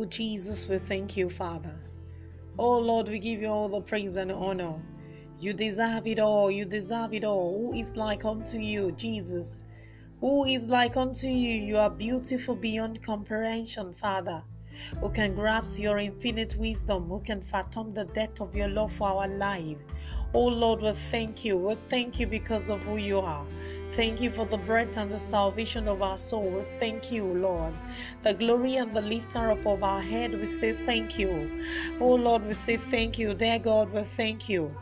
Oh, Jesus, we thank you, Father. Oh, Lord, we give you all the praise and honor. You deserve it all. You deserve it all. Who is like unto you, Jesus? Who is like unto you? You are beautiful beyond comprehension, Father. Who can grasp your infinite wisdom? Who can fathom the depth of your love for our life? Oh Lord, we thank you. We thank you because of who you are. Thank you for the breath and the salvation of our soul. Thank you, Lord. The glory and the lifter up of our head, we say thank you. Oh Lord, we say thank you. Dear God, we thank you.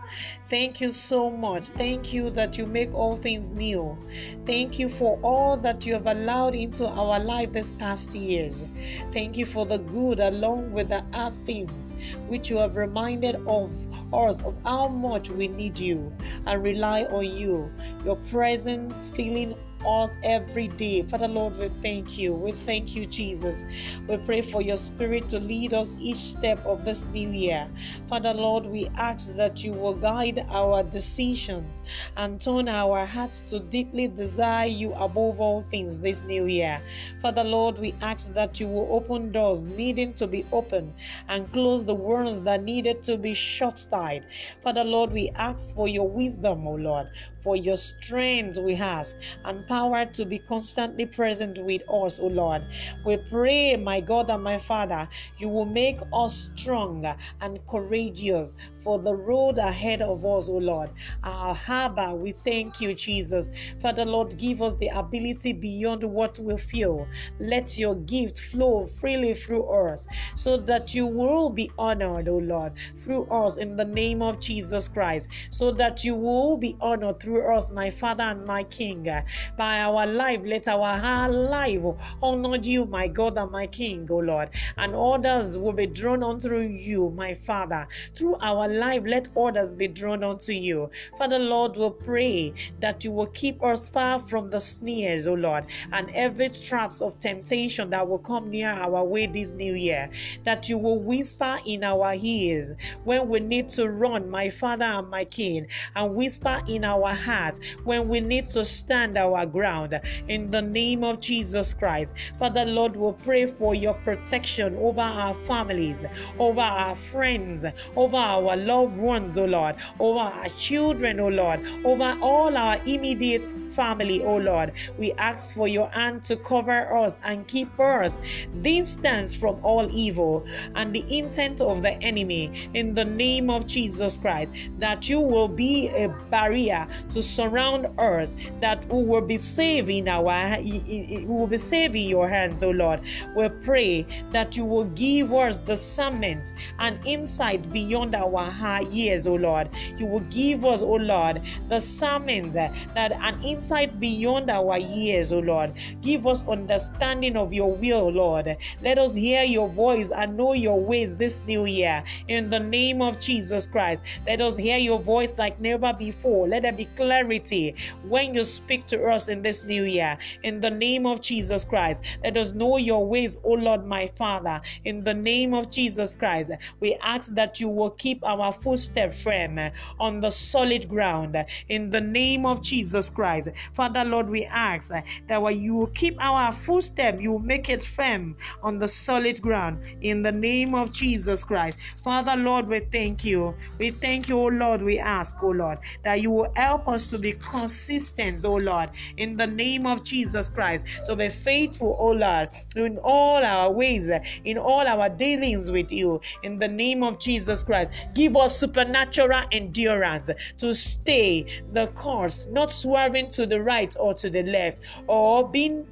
Thank you so much. Thank you that you make all things new. Thank you for all that you have allowed into our life this past years. Thank you for the good along with the hard things which you have reminded of us of how much we need you and rely on you. Your presence filling us every day. Father Lord, we thank you. We thank you, Jesus. We pray for your spirit to lead us each step of this new year. Father Lord, we ask that you will guide our decisions and turn our hearts to deeply desire you above all things this new year. Father Lord, we ask that you will open doors needing to be opened and close the ones that needed to be shut tight. Father Lord, we ask for your wisdom, O Lord for your strength we ask and power to be constantly present with us, O Lord. We pray, my God and my Father, you will make us strong and courageous for the road ahead of us, O Lord. Our harbor, we thank you, Jesus. Father, Lord, give us the ability beyond what we feel. Let your gift flow freely through us so that you will be honored, O Lord, through us in the name of Jesus Christ, so that you will be honored through us, my Father and my King. By our life, let our life honor you, my God and my King, O Lord. And others will be drawn unto you, my Father. Through our life, let others be drawn unto you. Father, Lord, we pray that you will keep us far from the snares, O Lord, and every traps of temptation that will come near our way this new year. That you will whisper in our ears when we need to run, my Father and my King, and whisper in our heart when we need to stand our ground. In the name of Jesus Christ, Father, Lord, we pray for your protection over our families, over our friends, over our loved ones, oh Lord, over our children, oh Lord, over all our immediate family, oh Lord. We ask for your hand to cover us and keep us distance from all evil and the intent of the enemy in the name of Jesus Christ, that you will be a barrier to surround us, that we will be saved in our we will be saved in your hands, oh Lord. We pray that you will give us discernment and insight beyond our high years, oh Lord. You will give us, oh Lord, the sermons that an insight beyond our years, oh Lord. Give us understanding of your will, Lord. Let us hear your voice and know your ways this new year. In the name of Jesus Christ, let us hear your voice like never before. Let there be clarity when you speak to us in this new year. In the name of Jesus Christ, let us know your ways, O Lord, my Father. In the name of Jesus Christ, we ask that you will keep our footstep firm on the solid ground. In the name of Jesus Christ, Father, Lord, we ask that you will keep our footstep, you will make it firm on the solid ground. In the name of Jesus Christ, Father, Lord, we thank you. We thank you, O Lord. We ask, O Lord, that you will help us to be consistent, O Lord, in the name of Jesus Christ, So be faithful, oh Lord, in all our ways, in all our dealings with you, in the name of Jesus Christ. Give us supernatural endurance to stay the course, not swerving to the right or to the left, or being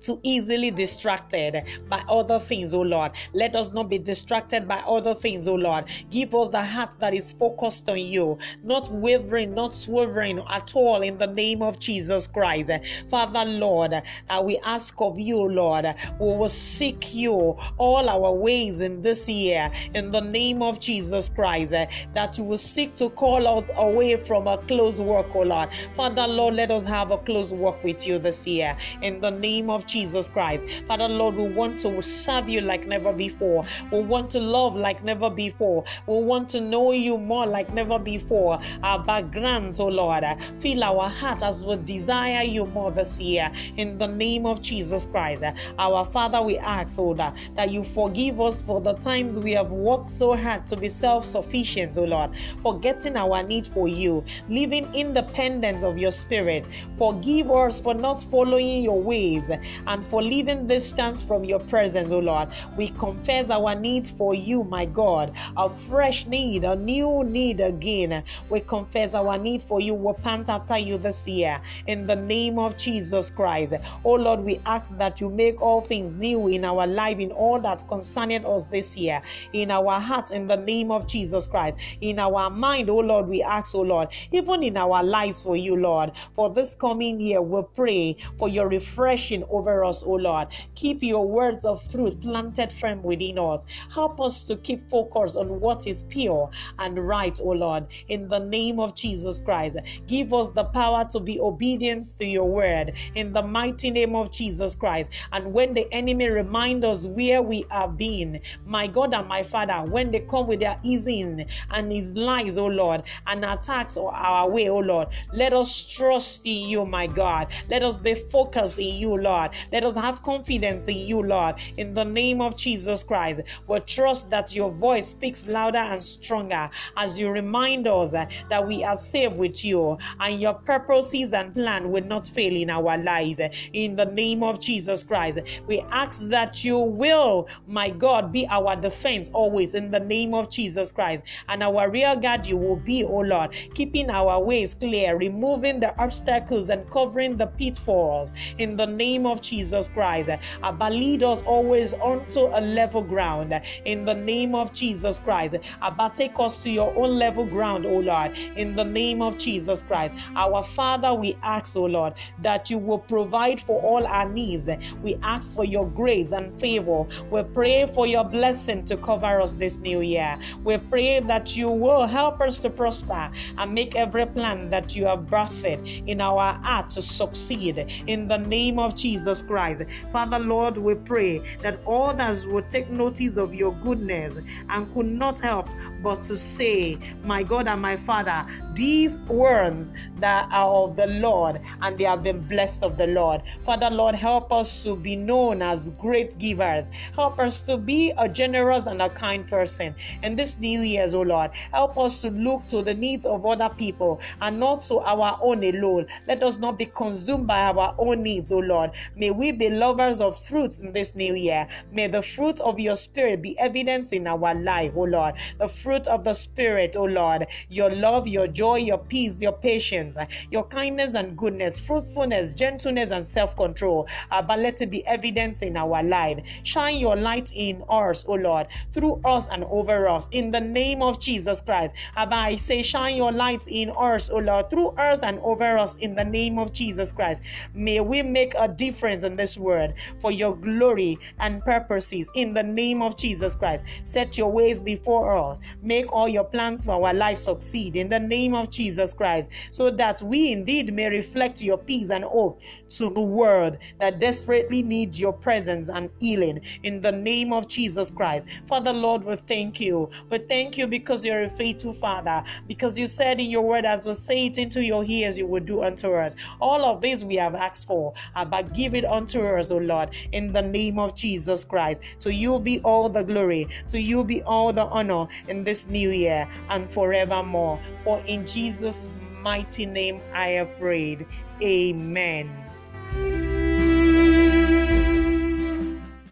too easily distracted by other things, oh Lord. Let us not be distracted by other things, oh Lord. Give us the heart that is focused on you, not wavering, not swerving at all in the name of Jesus Christ. Father, Lord, uh, we ask of you, Lord, we will seek you all our ways in this year in the name of Jesus Christ, uh, that you will seek to call us away from a close work, oh Lord. Father, Lord, let us have a close work with you this year in the name of Jesus Christ. Father, Lord, we want to serve you like never before. We want to love like never before. We want to know you more like never before. Our backgrounds, oh Lord, fill our hearts as we desire you more this year. In the name of Jesus Christ, our Father, we ask, oh Lord, that you forgive us for the times we have worked so hard to be self sufficient, oh Lord, forgetting our need for you, living independent of your spirit. Forgive us for not following your ways and for leaving distance from your presence, oh Lord. We confess our need for you, my God, a fresh need, a new need again. We confess our need for you. We pant after you this year in the name of Jesus Christ. Oh Lord, we ask that you make all things new in our life, in all that concerned us this year, in our hearts, in the name of Jesus Christ, in our mind, oh Lord, we ask, oh Lord, even in our lives for you, Lord, for this coming year, we pray for your refreshing over us, oh Lord. Keep your words of fruit planted firm within us. Help us to keep focus on what is pure and right, O Lord, in the name of Jesus Christ. Give us the power to be obedient to your word in the mighty name of Jesus Christ. And when the enemy remind us where we have been, my God and my Father, when they come with their easing and his lies, O Lord, and attacks our way, O Lord, let us trust in you, my God. Let us be focused in you, Lord. Let us have confidence in you, Lord, in the name of Jesus Christ. We trust that your voice speaks louder and stronger as you remind us that we are saved with you and your purposes and plan will not fail in our life. In the name of Jesus Christ, we ask that you will, my God, be our defense always in the name of Jesus Christ. And our real God, you will be, oh Lord, keeping our ways clear, removing the obstacles and covering the pitfalls in the name of Jesus Christ. Abba, lead us always onto a level ground in the name of Jesus Christ. Abba, take us to your own level ground, oh Lord, in the name of Jesus Christ. Our Father, we ask, oh Lord, that you will provide for all our needs. We ask for your grace and favor. We pray for your blessing to cover us this new year. We pray that you will help us to prosper and make every plan that you have birthed in our heart to succeed in the name of Jesus Christ. Father, Lord, we pray that others will take notice of your goodness and could not help but to say, My God and my Father, these words that are of the Lord and they have been blessed of the Lord. Father, Lord, help us to be known as great givers. Help us to be a generous and a kind person. In this new year's, oh Lord, help us to look to the needs of other people and not to our own alone. Let us not be consumed by our own needs, oh Lord. May we be lovers of fruits in this new year. May the fruit of your spirit be evidence in our life, oh Lord. The fruit of the spirit, oh Lord. Your love, your joy, your peace, your patience, your kindness and goodness, fruitfulness, gentleness, and self control. Uh, but let it be evidence in our life. Shine your light in us, oh Lord, through us and over us. In the name of Jesus Christ. Abba, I say, shine your light in us, oh Lord, through us and over us in the name of Jesus Christ. May we make a difference in this world for your glory and purposes in the name of Jesus Christ. Set your ways before us. Make all your plans for our life succeed in the name of Jesus Christ, so that we indeed may reflect your peace and hope to the world that desperately needs your presence and healing in the name of Jesus Christ. Father, Lord, we thank you. We thank you because you're a faithful Father, because you said in your word, as we say it into your ears, you will do unto us. All of this we have asked for, uh, but give it unto us, O Lord, in the name of Jesus Christ. So you be all the glory, so you be all the honor in this new year and forevermore. For in Jesus' mighty name I have prayed. Amen.